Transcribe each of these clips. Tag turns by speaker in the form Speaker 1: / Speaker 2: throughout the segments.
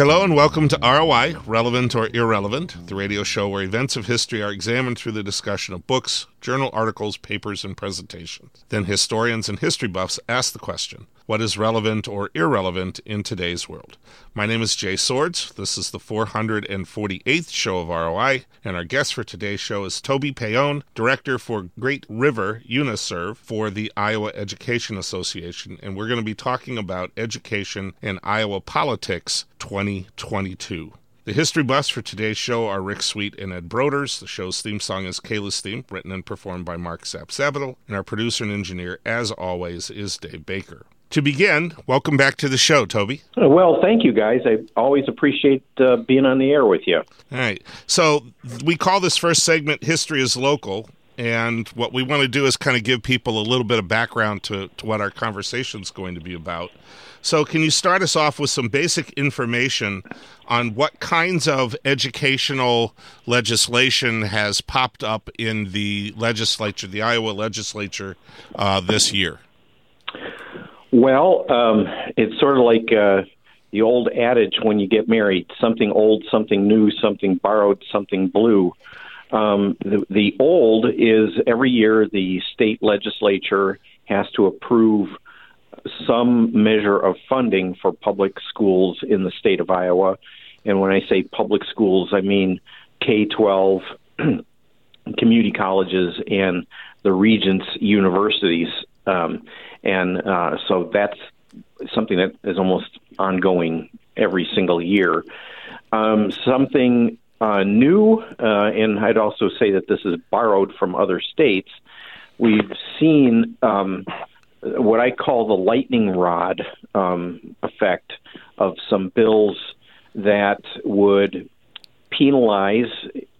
Speaker 1: Hello and welcome to ROI, Relevant or Irrelevant, the radio show where events of history are examined through the discussion of books, journal articles, papers, and presentations. Then historians and history buffs ask the question what is relevant or irrelevant in today's world? My name is Jay Swords. This is the 448th show of ROI, and our guest for today's show is Toby Paone, Director for Great River Uniserve for the Iowa Education Association, and we're going to be talking about education and Iowa politics 2022. The history buffs for today's show are Rick Sweet and Ed Broders. The show's theme song is Kayla's Theme, written and performed by Mark Sapsabatel. And our producer and engineer, as always, is Dave Baker. To begin, welcome back to the show, Toby.
Speaker 2: Well, thank you, guys. I always appreciate uh, being on the air with you. All
Speaker 1: right. So we call this first segment History is Local. And what we want to do is kind of give people a little bit of background to, to what our conversation is going to be about. So, can you start us off with some basic information on what kinds of educational legislation has popped up in the legislature, the Iowa legislature, uh, this year?
Speaker 2: Well, um, it's sort of like uh, the old adage when you get married something old, something new, something borrowed, something blue. Um, the, the old is every year the state legislature has to approve some measure of funding for public schools in the state of Iowa. And when I say public schools, I mean K 12, community colleges, and the Regents universities. Um, and uh, so that's something that is almost ongoing every single year. Um, something uh, new, uh, and I'd also say that this is borrowed from other states. We've seen um, what I call the lightning rod um, effect of some bills that would penalize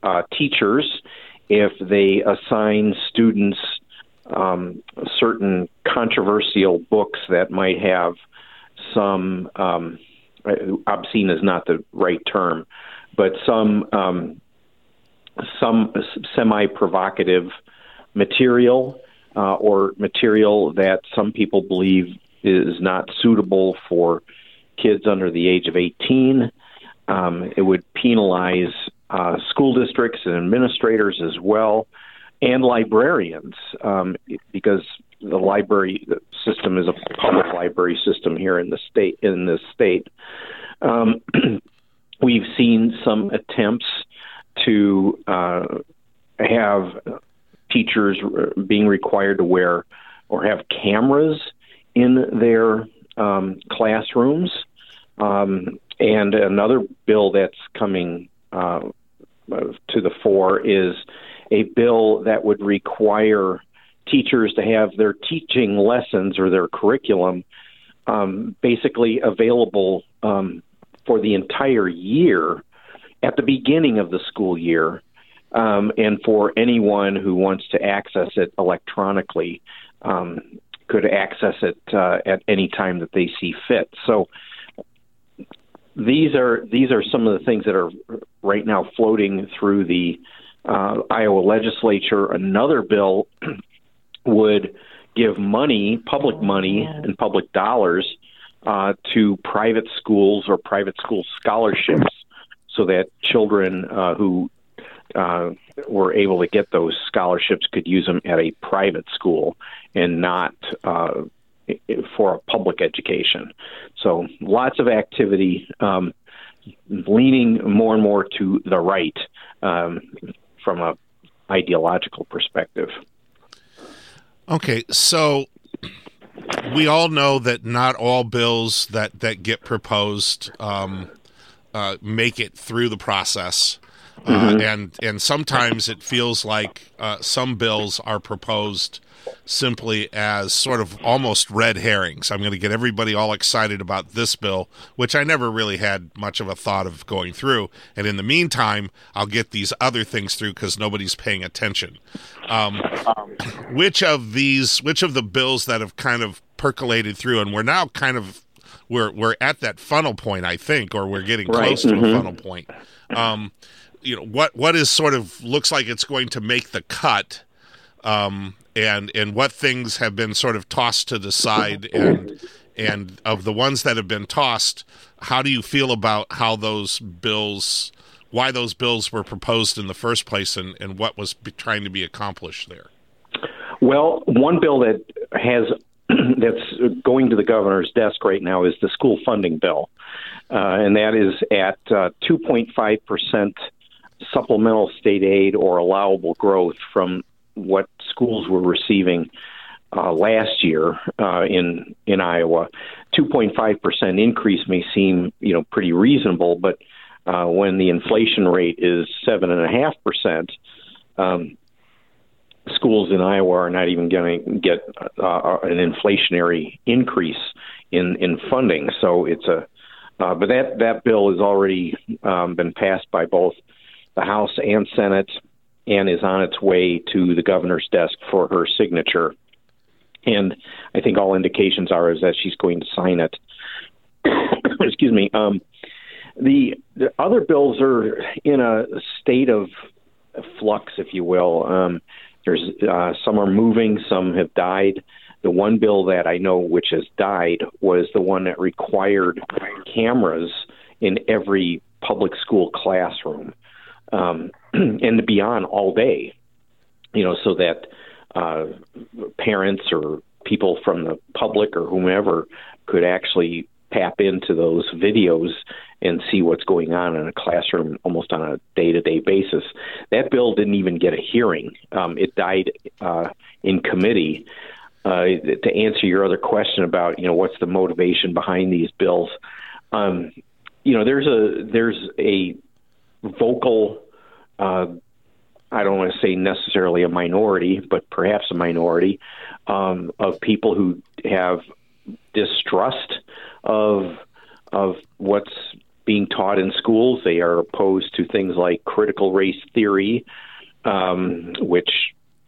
Speaker 2: uh, teachers if they assign students um, certain controversial books that might have some um, obscene is not the right term, but some um, some semi provocative material uh, or material that some people believe is not suitable for kids under the age of 18. Um, it would penalize uh, school districts and administrators as well, and librarians, um, because the library system is a public library system here in the state. In this state, um, we've seen some attempts to uh, have teachers being required to wear or have cameras in their um, classrooms. Um, and another bill that's coming uh, to the fore is a bill that would require teachers to have their teaching lessons or their curriculum um, basically available um, for the entire year at the beginning of the school year um, and for anyone who wants to access it electronically um, could access it uh, at any time that they see fit. So these are these are some of the things that are right now floating through the uh, Iowa legislature. Another bill would give money, public money, and public dollars uh, to private schools or private school scholarships, so that children uh, who uh, were able to get those scholarships could use them at a private school and not uh, for a public education. So lots of activity, um, leaning more and more to the right um, from a ideological perspective.
Speaker 1: Okay, so we all know that not all bills that that get proposed um, uh, make it through the process. Uh, mm-hmm. and and sometimes it feels like uh, some bills are proposed simply as sort of almost red herrings. I'm going to get everybody all excited about this bill, which I never really had much of a thought of going through. And in the meantime, I'll get these other things through because nobody's paying attention. Um, which of these, which of the bills that have kind of percolated through, and we're now kind of we're we're at that funnel point, I think, or we're getting right. close mm-hmm. to a funnel point. Um, you know what what is sort of looks like it's going to make the cut um, and and what things have been sort of tossed to the side and and of the ones that have been tossed how do you feel about how those bills why those bills were proposed in the first place and, and what was be, trying to be accomplished there?
Speaker 2: Well one bill that has that's going to the governor's desk right now is the school funding bill. Uh, and that is at uh, 2.5 percent supplemental state aid or allowable growth from what schools were receiving uh, last year uh, in in Iowa. 2.5 percent increase may seem you know pretty reasonable, but uh, when the inflation rate is seven and a half percent, um, schools in Iowa are not even going to get uh, an inflationary increase in in funding. So it's a uh, but that that bill has already um, been passed by both the House and Senate and is on its way to the governor's desk for her signature. And I think all indications are is that she's going to sign it. Excuse me. Um, the, the other bills are in a state of flux, if you will. Um, there's uh, some are moving, some have died. The one bill that I know which has died was the one that required cameras in every public school classroom um, and beyond all day, you know, so that uh, parents or people from the public or whomever could actually tap into those videos and see what's going on in a classroom almost on a day to day basis. That bill didn't even get a hearing, um, it died uh, in committee. Uh, to answer your other question about you know what's the motivation behind these bills, um, you know there's a there's a vocal, uh, I don't want to say necessarily a minority, but perhaps a minority um, of people who have distrust of of what's being taught in schools. They are opposed to things like critical race theory, um, which,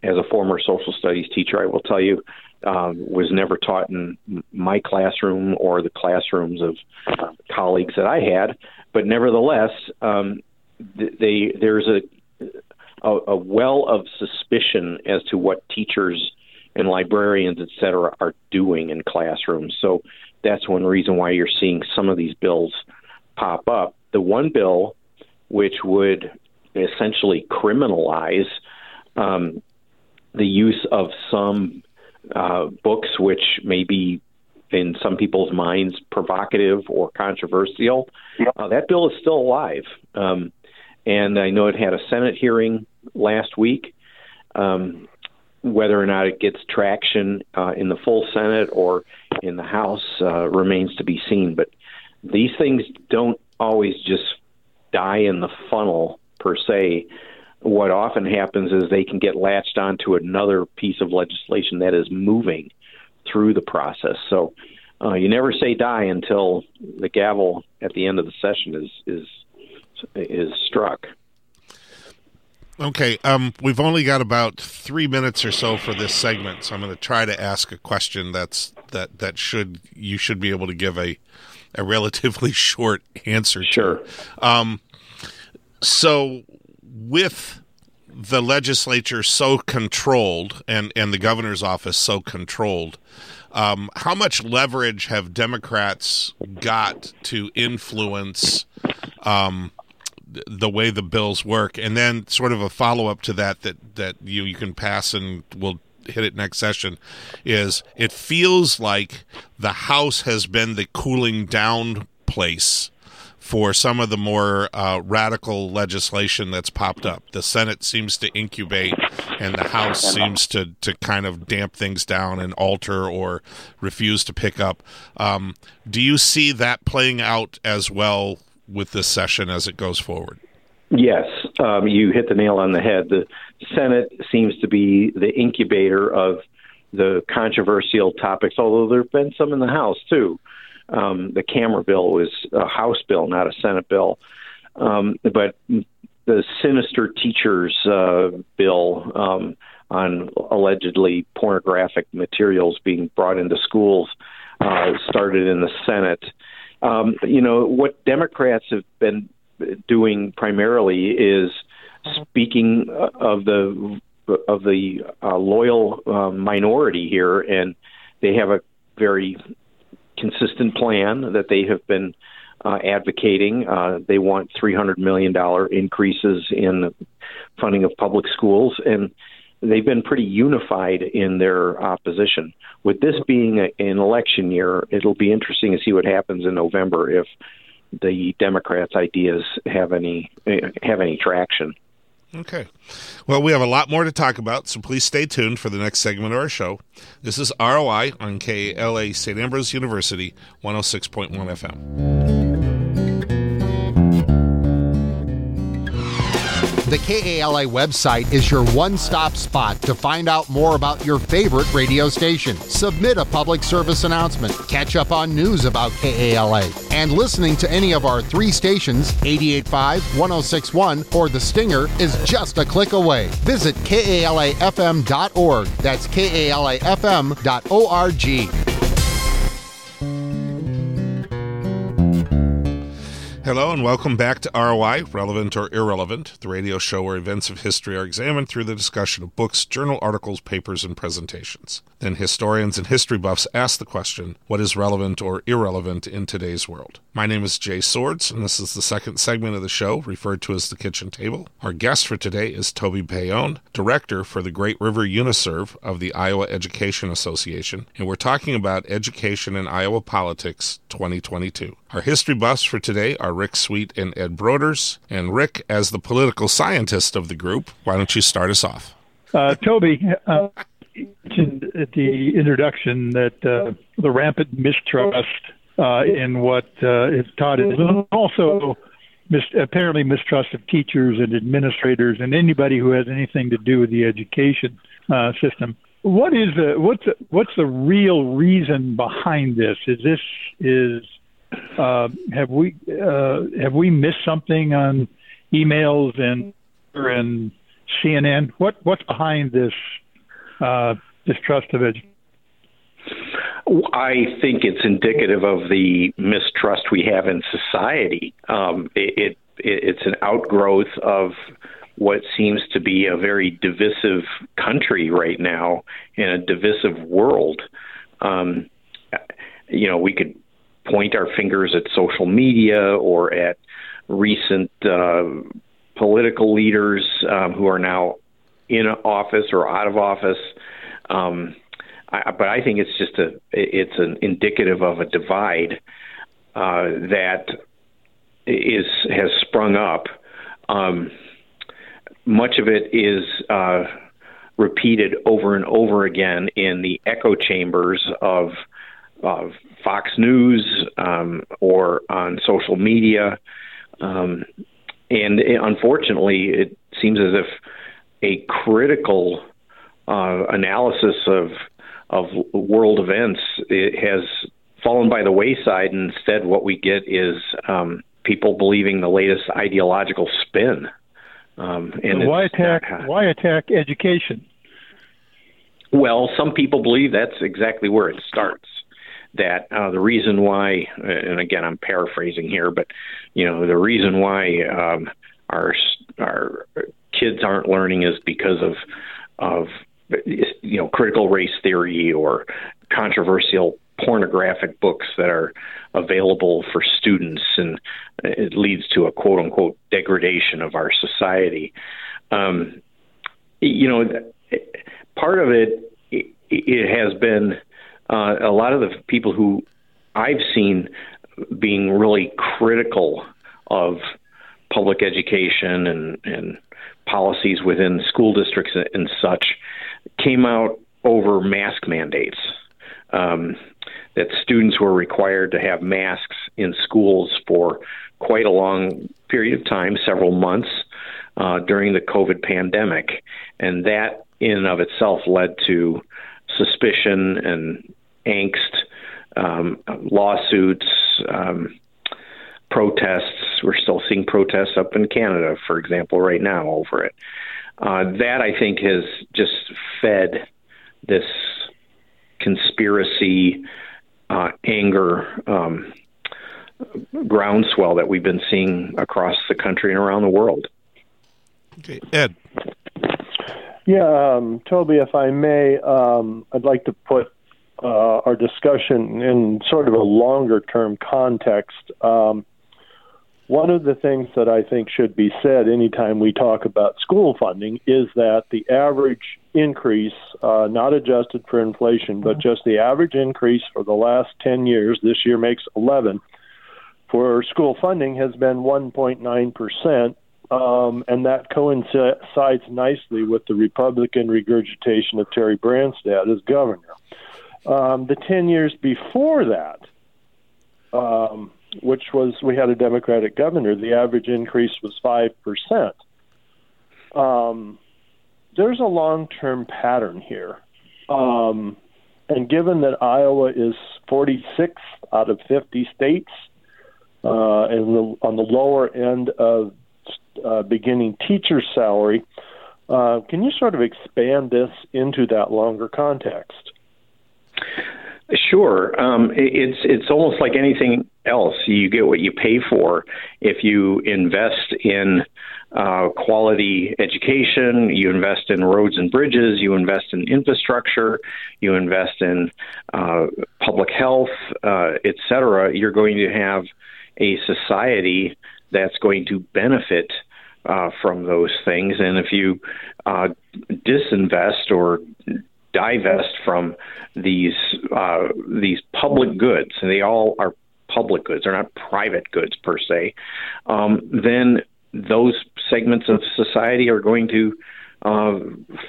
Speaker 2: as a former social studies teacher, I will tell you, um, was never taught in my classroom or the classrooms of colleagues that I had. But nevertheless, um, they there's a, a a well of suspicion as to what teachers and librarians, et cetera, are doing in classrooms. So that's one reason why you're seeing some of these bills pop up. The one bill, which would essentially criminalize um, the use of some uh, books which may be in some people's minds provocative or controversial. Uh, that bill is still alive. Um, and I know it had a Senate hearing last week. Um, whether or not it gets traction uh, in the full Senate or in the House uh, remains to be seen. But these things don't always just die in the funnel per se. What often happens is they can get latched onto another piece of legislation that is moving through the process. So uh, you never say die until the gavel at the end of the session is is is struck.
Speaker 1: Okay, um, we've only got about three minutes or so for this segment, so I'm going to try to ask a question that's that that should you should be able to give a a relatively short answer.
Speaker 2: Sure.
Speaker 1: To. Um, so with the legislature so controlled and and the governor's office so controlled, um, how much leverage have Democrats got to influence? Um, the way the bills work, and then sort of a follow up to that that that you you can pass and we'll hit it next session is it feels like the House has been the cooling down place for some of the more uh, radical legislation that's popped up. The Senate seems to incubate, and the House seems to to kind of damp things down and alter or refuse to pick up. Um, do you see that playing out as well with this session as it goes forward.
Speaker 2: Yes, um, you hit the nail on the head. The Senate seems to be the incubator of the controversial topics, although there have been some in the House too. Um, the camera bill was a House bill, not a Senate bill. Um, but the sinister teachers uh, bill um, on allegedly pornographic materials being brought into schools uh, started in the Senate. Um, you know, what Democrats have been doing primarily is speaking of the of the uh, loyal uh, minority here, and they have a very consistent plan that they have been uh, advocating. Uh, they want $300 million increases in funding of public schools, and they've been pretty unified in their opposition. With this being a, an election year, it'll be interesting to see what happens in November if the Democrats' ideas have any eh, have any traction.
Speaker 1: Okay. Well, we have a lot more to talk about, so please stay tuned for the next segment of our show. This is ROI on KALA St. Ambrose University, 106.1 FM.
Speaker 3: The KALA website is your one stop spot to find out more about your favorite radio station. Submit a public service announcement, catch up on news about KALA, and listening to any of our three stations 885, 1061, or The Stinger is just a click away. Visit KALAFM.org. That's KALAFM.org.
Speaker 1: Hello and welcome back to ROI, Relevant or Irrelevant, the radio show where events of history are examined through the discussion of books, journal articles, papers, and presentations. Then historians and history buffs ask the question, what is relevant or irrelevant in today's world? My name is Jay Swords, and this is the second segment of the show, referred to as the kitchen table. Our guest for today is Toby Paone, director for the Great River Uniserve of the Iowa Education Association, and we're talking about Education in Iowa Politics 2022. Our history buffs for today are Rick Sweet and Ed Broders. And Rick, as the political scientist of the group, why don't you start us off?
Speaker 4: Uh, Toby, uh, at the introduction that uh, the rampant mistrust uh, in what uh, is taught is also mis- apparently mistrust of teachers and administrators and anybody who has anything to do with the education uh, system. What is the what's the, what's the real reason behind this? Is this is uh, have we uh, have we missed something on emails and and CNN? What what's behind this uh, distrust of education?
Speaker 2: I think it's indicative of the mistrust we have in society. Um, it, it it's an outgrowth of what seems to be a very divisive country right now in a divisive world. Um, you know, we could point our fingers at social media or at recent uh, political leaders um, who are now in office or out of office. Um, I, but I think it's just a it's an indicative of a divide uh, that is has sprung up. Um, much of it is uh, repeated over and over again in the echo chambers of of Fox News um, or on social media. Um, and it, unfortunately, it seems as if a critical uh, analysis of of world events has fallen by the wayside. Instead, what we get is um, people believing the latest ideological spin.
Speaker 4: Um, and so why attack? Not, why attack education?
Speaker 2: Well, some people believe that's exactly where it starts that uh, the reason why, and again, I'm paraphrasing here, but you know, the reason why um, our our kids aren't learning is because of of you know critical race theory or controversial pornographic books that are available for students, and it leads to a quote unquote degradation of our society. Um, you know, part of it it has been uh, a lot of the people who I've seen being really critical of public education and, and policies within school districts and such came out over mask mandates. Um, that students were required to have masks in schools for quite a long period of time, several months uh, during the COVID pandemic. And that, in and of itself, led to suspicion and angst, um, lawsuits, um, protests. We're still seeing protests up in Canada, for example, right now over it. Uh, that I think has just fed this conspiracy, uh, anger, um, groundswell that we've been seeing across the country and around the world.
Speaker 1: Okay, Ed.
Speaker 5: Yeah, um, Toby, if I may, um, I'd like to put uh, our discussion in sort of a longer term context. Um, one of the things that I think should be said anytime we talk about school funding is that the average increase, uh, not adjusted for inflation, but just the average increase for the last 10 years, this year makes 11, for school funding has been 1.9%. Um, and that coincides nicely with the Republican regurgitation of Terry Branstad as governor. Um, the 10 years before that, um, which was we had a Democratic governor, the average increase was 5%. Um, there's a long term pattern here. Um, and given that Iowa is 46th out of 50 states, uh, and the, on the lower end of uh, beginning teacher salary, uh, can you sort of expand this into that longer context?
Speaker 2: Sure. Um, it's it's almost like anything else. You get what you pay for. If you invest in uh, quality education, you invest in roads and bridges, you invest in infrastructure, you invest in uh, public health, uh, et cetera, you're going to have a society that's going to benefit uh, from those things. And if you uh, disinvest or divest from these uh, these public goods, and they all are public goods; they're not private goods per se. Um, then those segments of society are going to uh,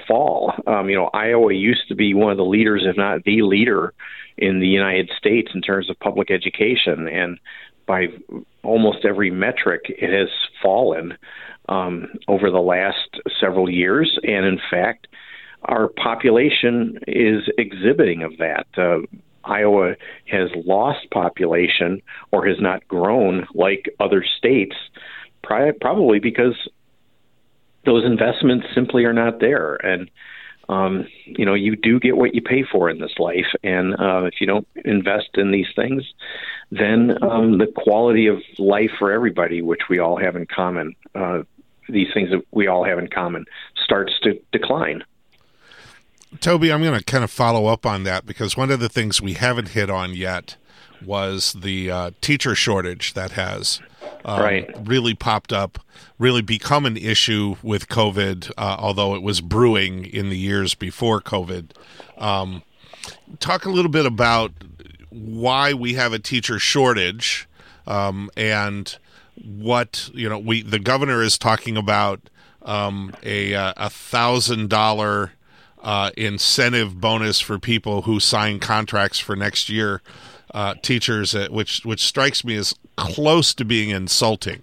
Speaker 2: fall. Um, you know, Iowa used to be one of the leaders, if not the leader, in the United States in terms of public education, and by almost every metric, it has fallen um, over the last several years. And in fact, our population is exhibiting of that. Uh, Iowa has lost population or has not grown like other states, probably because those investments simply are not there. And um, you know, you do get what you pay for in this life, and uh, if you don't invest in these things, then um, the quality of life for everybody, which we all have in common, uh, these things that we all have in common, starts to decline.
Speaker 1: Toby, I'm going to kind of follow up on that because one of the things we haven't hit on yet was the uh, teacher shortage that has um,
Speaker 2: right.
Speaker 1: really popped up, really become an issue with COVID, uh, although it was brewing in the years before COVID. Um, talk a little bit about why we have a teacher shortage um, and what you know we the governor is talking about um, a uh, a thousand dollar uh, incentive bonus for people who sign contracts for next year uh, teachers uh, which which strikes me as close to being insulting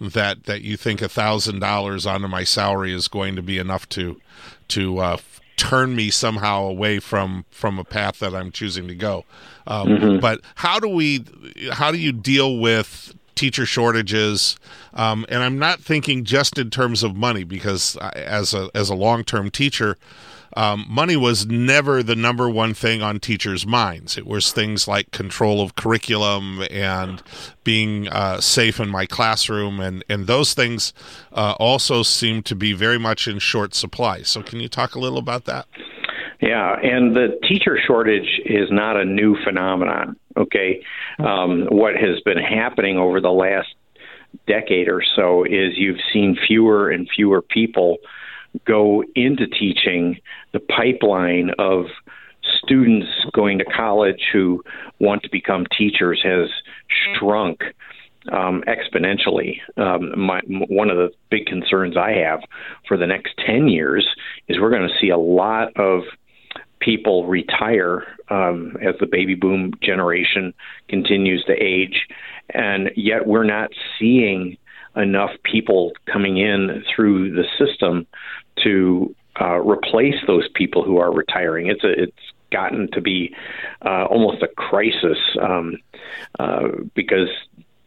Speaker 1: that that you think a thousand dollars onto my salary is going to be enough to to uh, turn me somehow away from from a path that I'm choosing to go. Um, mm-hmm. But how do we how do you deal with teacher shortages. Um, and I'm not thinking just in terms of money because as a as a long term teacher, um, money was never the number one thing on teachers' minds. It was things like control of curriculum and being uh, safe in my classroom, and and those things uh, also seem to be very much in short supply. So, can you talk a little about that?
Speaker 2: Yeah, and the teacher shortage is not a new phenomenon. Okay, um, what has been happening over the last decade or so is you've seen fewer and fewer people go into teaching. The pipeline of students going to college who want to become teachers has shrunk um, exponentially. Um, my, one of the big concerns I have for the next 10 years is we're going to see a lot of people retire um, as the baby boom generation continues to age, and yet we're not seeing enough people coming in through the system to uh, replace those people who are retiring. It's a, it's gotten to be uh, almost a crisis um, uh, because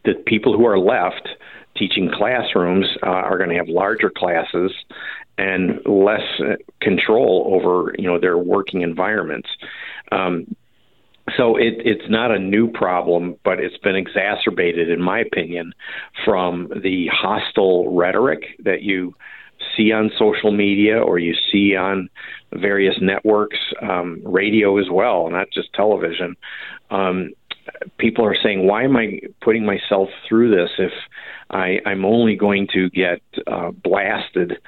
Speaker 2: the people who are left teaching classrooms uh, are going to have larger classes and less control over you know their working environments. Um, so it, it's not a new problem, but it's been exacerbated, in my opinion, from the hostile rhetoric that you see on social media or you see on various networks, um, radio as well, not just television. Um, people are saying, "Why am I putting myself through this if I, I'm only going to get uh, blasted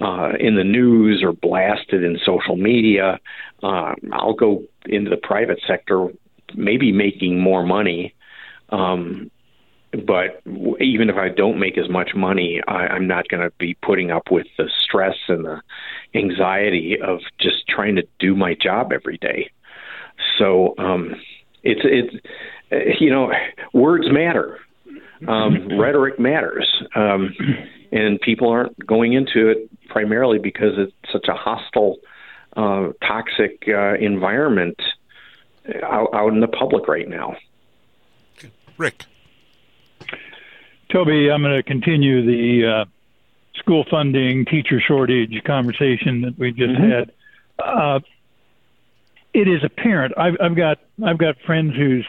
Speaker 2: uh, in the news or blasted in social media? Uh, I'll go into the private sector, maybe making more money." Um, but even if I don't make as much money, I, I'm not going to be putting up with the stress and the anxiety of just trying to do my job every day. So um, it's it's you know words matter, um, rhetoric matters, um, and people aren't going into it primarily because it's such a hostile, uh, toxic uh, environment out, out in the public right now.
Speaker 1: Rick.
Speaker 4: Toby, I'm going to continue the uh, school funding teacher shortage conversation that we just mm-hmm. had. Uh, it is apparent. I've, I've got I've got friends whose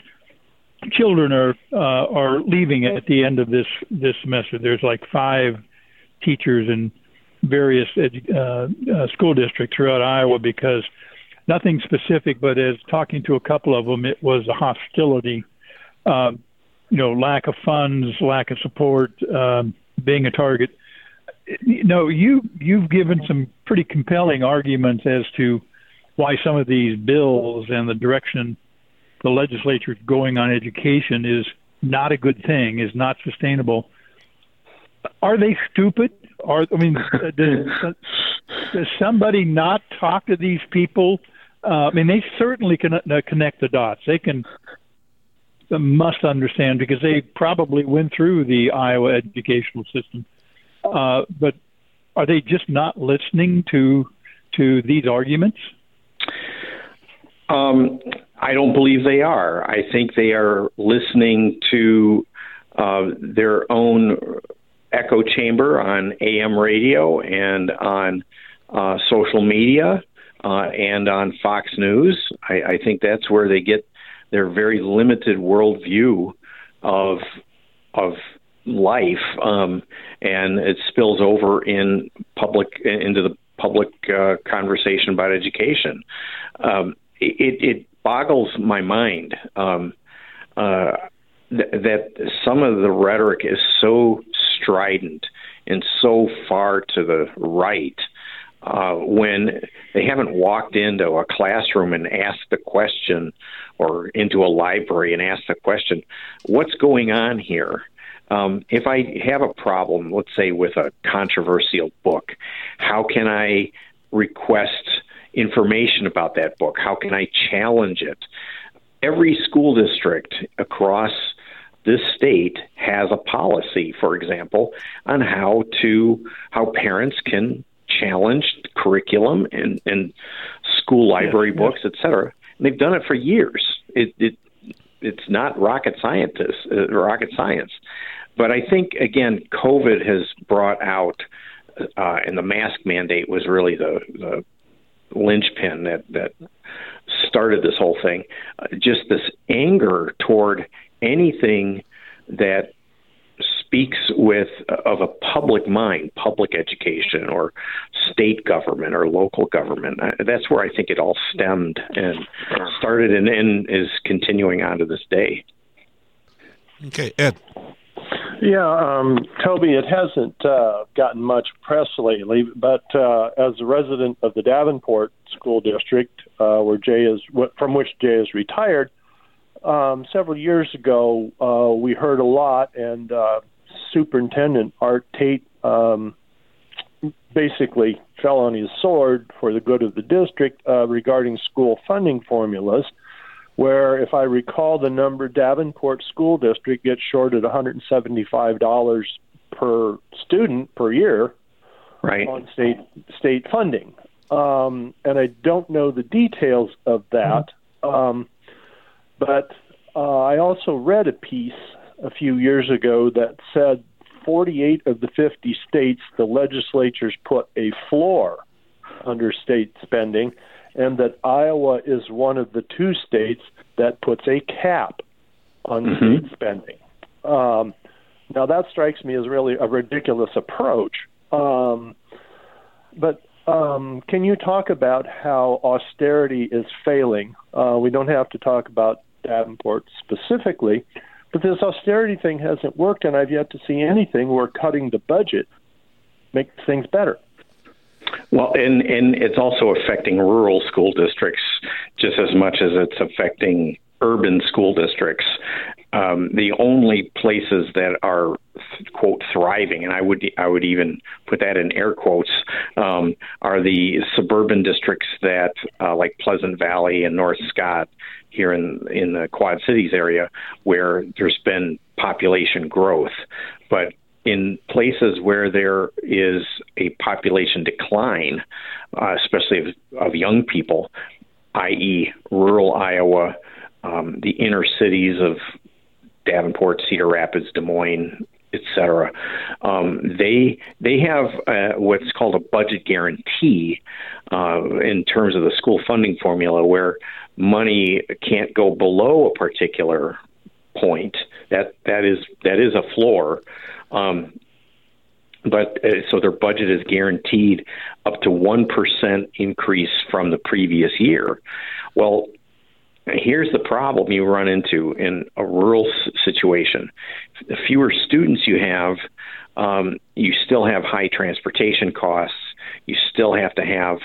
Speaker 4: children are uh, are leaving at the end of this this semester. There's like five teachers in various edu- uh, uh, school districts throughout Iowa because nothing specific, but as talking to a couple of them, it was a hostility. Uh, you know, lack of funds, lack of support, um, being a target. Know, you you've given some pretty compelling arguments as to why some of these bills and the direction the legislature is going on education is not a good thing, is not sustainable. Are they stupid? Are I mean, does, does somebody not talk to these people? Uh, I mean, they certainly can uh, connect the dots. They can must understand because they probably went through the Iowa educational system. Uh, but are they just not listening to to these arguments?
Speaker 2: Um, I don't believe they are. I think they are listening to uh, their own echo chamber on AM radio and on uh, social media uh, and on Fox News. I, I think that's where they get their very limited worldview of of life, um, and it spills over in public into the public uh, conversation about education. Um, it, it, boggles my mind um, uh, th- that some of the rhetoric is so strident and so far to the right uh, when they haven't walked into a classroom and asked the question or into a library and asked the question, what's going on here? Um, if I have a problem, let's say with a controversial book, how can I request information about that book? How can I challenge it? Every school district across this state has a policy, for example, on how to how parents can challenge curriculum and, and school library yeah, books, yeah. et cetera. And they've done it for years. It, it it's not rocket scientists, uh, rocket science. But I think again, COVID has brought out, uh, and the mask mandate was really the, the linchpin that that started this whole thing. Uh, just this anger toward anything that speaks with of a public mind, public education, or state government or local government. Uh, that's where I think it all stemmed and started, and, and is continuing on to this day.
Speaker 1: Okay, Ed.
Speaker 5: Yeah, um, Toby, it hasn't uh, gotten much press lately, but uh, as a resident of the Davenport School District, uh, where Jay is, from which Jay is retired, um, several years ago, uh, we heard a lot, and uh, Superintendent Art Tate um, basically fell on his sword for the good of the district uh, regarding school funding formulas, where, if I recall the number, Davenport School District gets shorted $175 per student per year
Speaker 2: right.
Speaker 5: on state state funding. Um, and I don't know the details of that. Mm-hmm. Um, but uh, I also read a piece a few years ago that said 48 of the 50 states, the legislatures put a floor under state spending, and that Iowa is one of the two states that puts a cap on mm-hmm. state spending. Um, now, that strikes me as really a ridiculous approach. Um, but um, can you talk about how austerity is failing? Uh, we don't have to talk about Davenport specifically, but this austerity thing hasn't worked, and I've yet to see anything where cutting the budget makes things better.
Speaker 2: Well, and and it's also affecting rural school districts just as much as it's affecting urban school districts. Um, the only places that are quote thriving, and I would I would even put that in air quotes, um, are the suburban districts that uh, like Pleasant Valley and North Scott here in in the Quad Cities area, where there's been population growth, but in places where there is a population decline, uh, especially of, of young people, i.e., rural Iowa, um, the inner cities of Davenport, Cedar Rapids, Des Moines, etc. Um, they they have uh, what's called a budget guarantee uh, in terms of the school funding formula, where money can't go below a particular point. That that is that is a floor. Um, but uh, so their budget is guaranteed up to 1% increase from the previous year. Well, here's the problem you run into in a rural situation. The fewer students you have, um, you still have high transportation costs. You still have to have,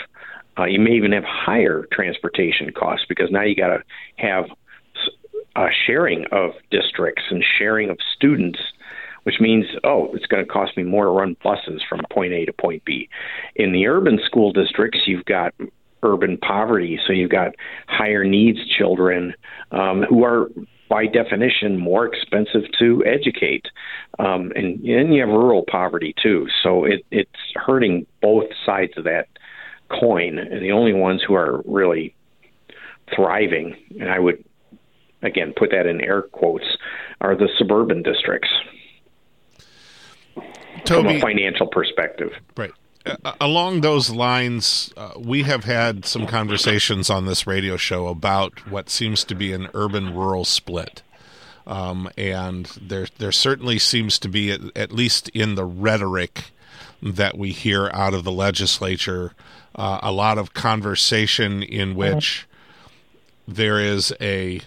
Speaker 2: uh, you may even have higher transportation costs because now you got to have sharing of districts and sharing of students which means, oh, it's going to cost me more to run buses from point A to point B. In the urban school districts, you've got urban poverty. So you've got higher needs children um, who are, by definition, more expensive to educate. Um, and, and you have rural poverty too. So it, it's hurting both sides of that coin. And the only ones who are really thriving, and I would again put that in air quotes, are the suburban districts. Toby, from a financial perspective.
Speaker 1: Right. Uh, along those lines, uh, we have had some conversations on this radio show about what seems to be an urban-rural split, um, and there there certainly seems to be, at, at, least in the rhetoric that we hear out of the legislature, uh, a lot of conversation in which there is a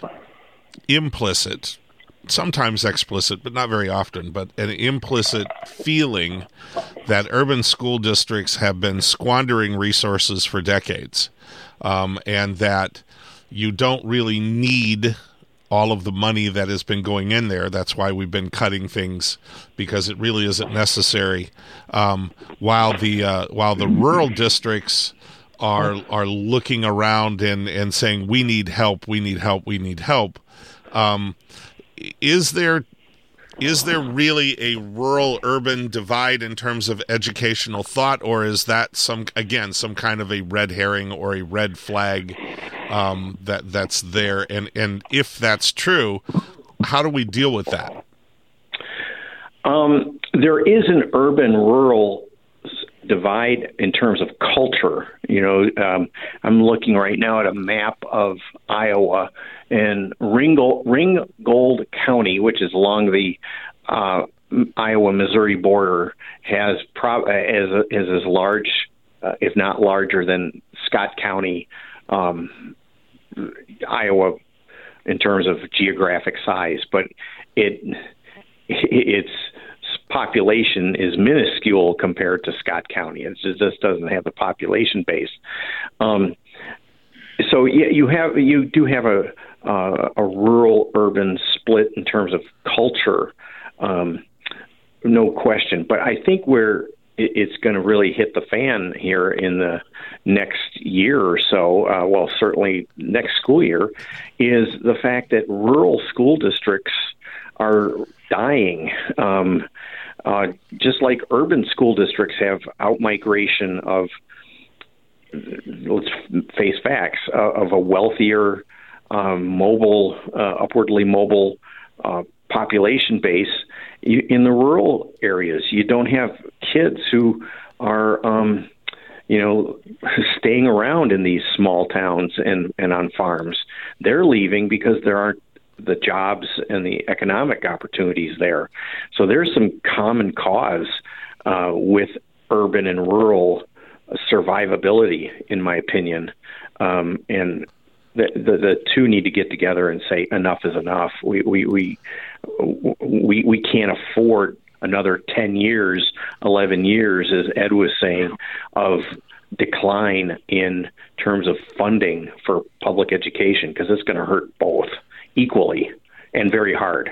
Speaker 1: implicit sometimes explicit, but not very often, but an implicit feeling that urban school districts have been squandering resources for decades, um, and that you don't really need all of the money that has been going in there. That's why we've been cutting things because it really isn't necessary. Um, while the uh, while the rural districts are are looking around and and saying we need help, we need help, we need help. Um, is there is there really a rural urban divide in terms of educational thought or is that some again some kind of a red herring or a red flag um, that that's there? And and if that's true how do we deal with that?
Speaker 2: Um, there is an urban rural divide in terms of culture. You know, um, I'm looking right now at a map of Iowa, and Ringgold, Ringgold County, which is along the uh, Iowa Missouri border, has pro- as is as large, uh, if not larger, than Scott County, um, Iowa, in terms of geographic size. But it it's population is minuscule compared to Scott County. It just doesn't have the population base. Um, so yeah, you have you do have a uh, a rural urban split in terms of culture, um, no question. But I think where it's going to really hit the fan here in the next year or so, uh, well, certainly next school year, is the fact that rural school districts are dying. Um, uh, just like urban school districts have outmigration of, let's face facts, uh, of a wealthier, um, mobile, uh, upwardly mobile uh, population base. You, in the rural areas, you don't have kids who are, um, you know, staying around in these small towns and, and on farms. They're leaving because there aren't the jobs and the economic opportunities there. So there's some common cause uh, with urban and rural survivability, in my opinion. Um, and the, the, the two need to get together and say enough is enough. We we we we, we can't afford another 10 years, 11 years, as Ed was saying, of decline in terms of funding for public education because it's going to hurt both equally and very hard.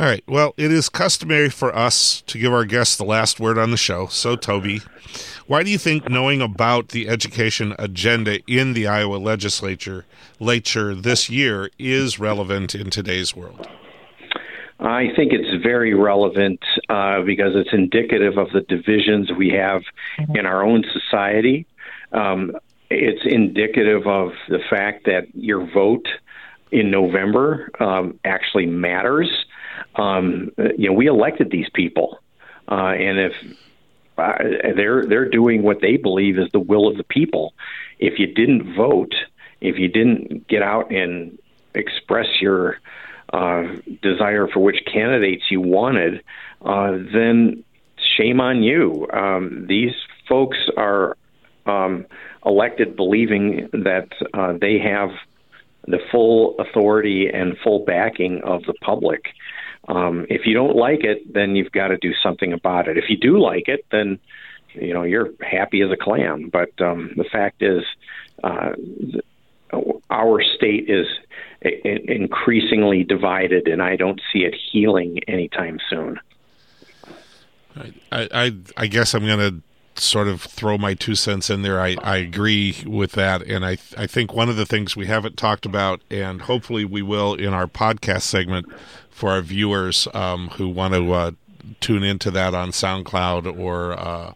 Speaker 1: All right. Well, it is customary for us to give our guests the last word on the show. So, Toby, why do you think knowing about the education agenda in the Iowa legislature later this year is relevant in today's world?
Speaker 2: I think it's very relevant uh, because it's indicative of the divisions we have in our own society. Um, it's indicative of the fact that your vote in November um, actually matters. Um, you know, we elected these people, uh, and if uh, they're they're doing what they believe is the will of the people, if you didn't vote, if you didn't get out and express your uh, desire for which candidates you wanted, uh, then shame on you. Um, these folks are um, elected believing that uh, they have the full authority and full backing of the public. Um, if you don't like it, then you've got to do something about it. If you do like it, then you know you're happy as a clam. But um, the fact is, uh, our state is increasingly divided, and I don't see it healing anytime soon.
Speaker 1: I, I, I guess I'm going to sort of throw my two cents in there. I, I agree with that, and I I think one of the things we haven't talked about, and hopefully we will in our podcast segment for our viewers um, who want to uh, tune into that on SoundCloud or uh,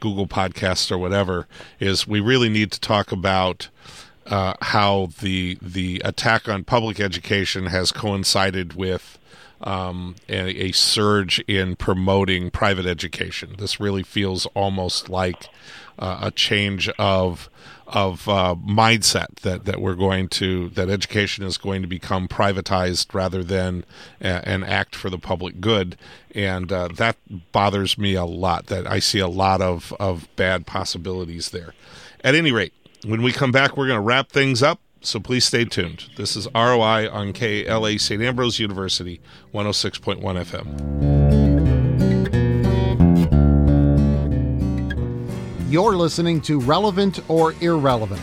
Speaker 1: Google Podcasts or whatever, is we really need to talk about uh, how the the attack on public education has coincided with um, a, a, surge in promoting private education. This really feels almost like uh, a change of of uh, mindset that, that we're going to that education is going to become privatized rather than a, an act for the public good, and uh, that bothers me a lot. That I see a lot of of bad possibilities there. At any rate, when we come back, we're going to wrap things up, so please stay tuned. This is ROI on KALA St. Ambrose University, 106.1 FM.
Speaker 3: You're listening to Relevant or Irrelevant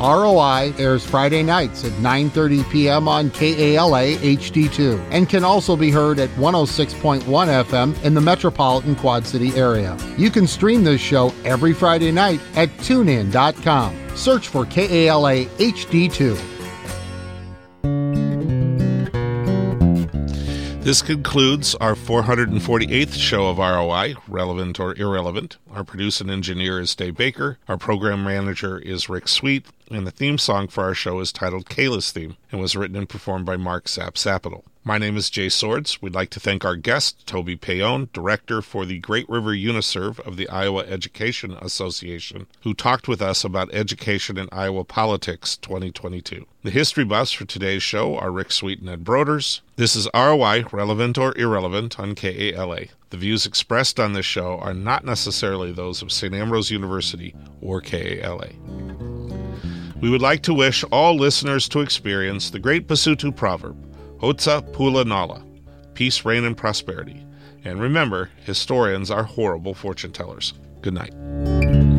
Speaker 3: ROI airs Friday nights at 9:30 p.m. on KALA HD2 and can also be heard at 106.1 FM in the metropolitan Quad City area. You can stream this show every Friday night at tunein.com. Search for KALA HD2.
Speaker 1: This concludes our 448th show of ROI, Relevant or Irrelevant. Our producer and engineer is Dave Baker. Our program manager is Rick Sweet. And the theme song for our show is titled Kayla's Theme and was written and performed by Mark Sapp. My name is Jay Swords. We'd like to thank our guest, Toby Paone, Director for the Great River UniServ of the Iowa Education Association, who talked with us about education in Iowa politics 2022. The history buffs for today's show are Rick Sweet and Ed Broders. This is ROI, Relevant or Irrelevant, on KALA. The views expressed on this show are not necessarily those of St. Ambrose University or KALA. We would like to wish all listeners to experience the great Basotho proverb Khotso Pula Nala, peace, rain, and prosperity. And remember, historians are horrible fortune tellers. Good night.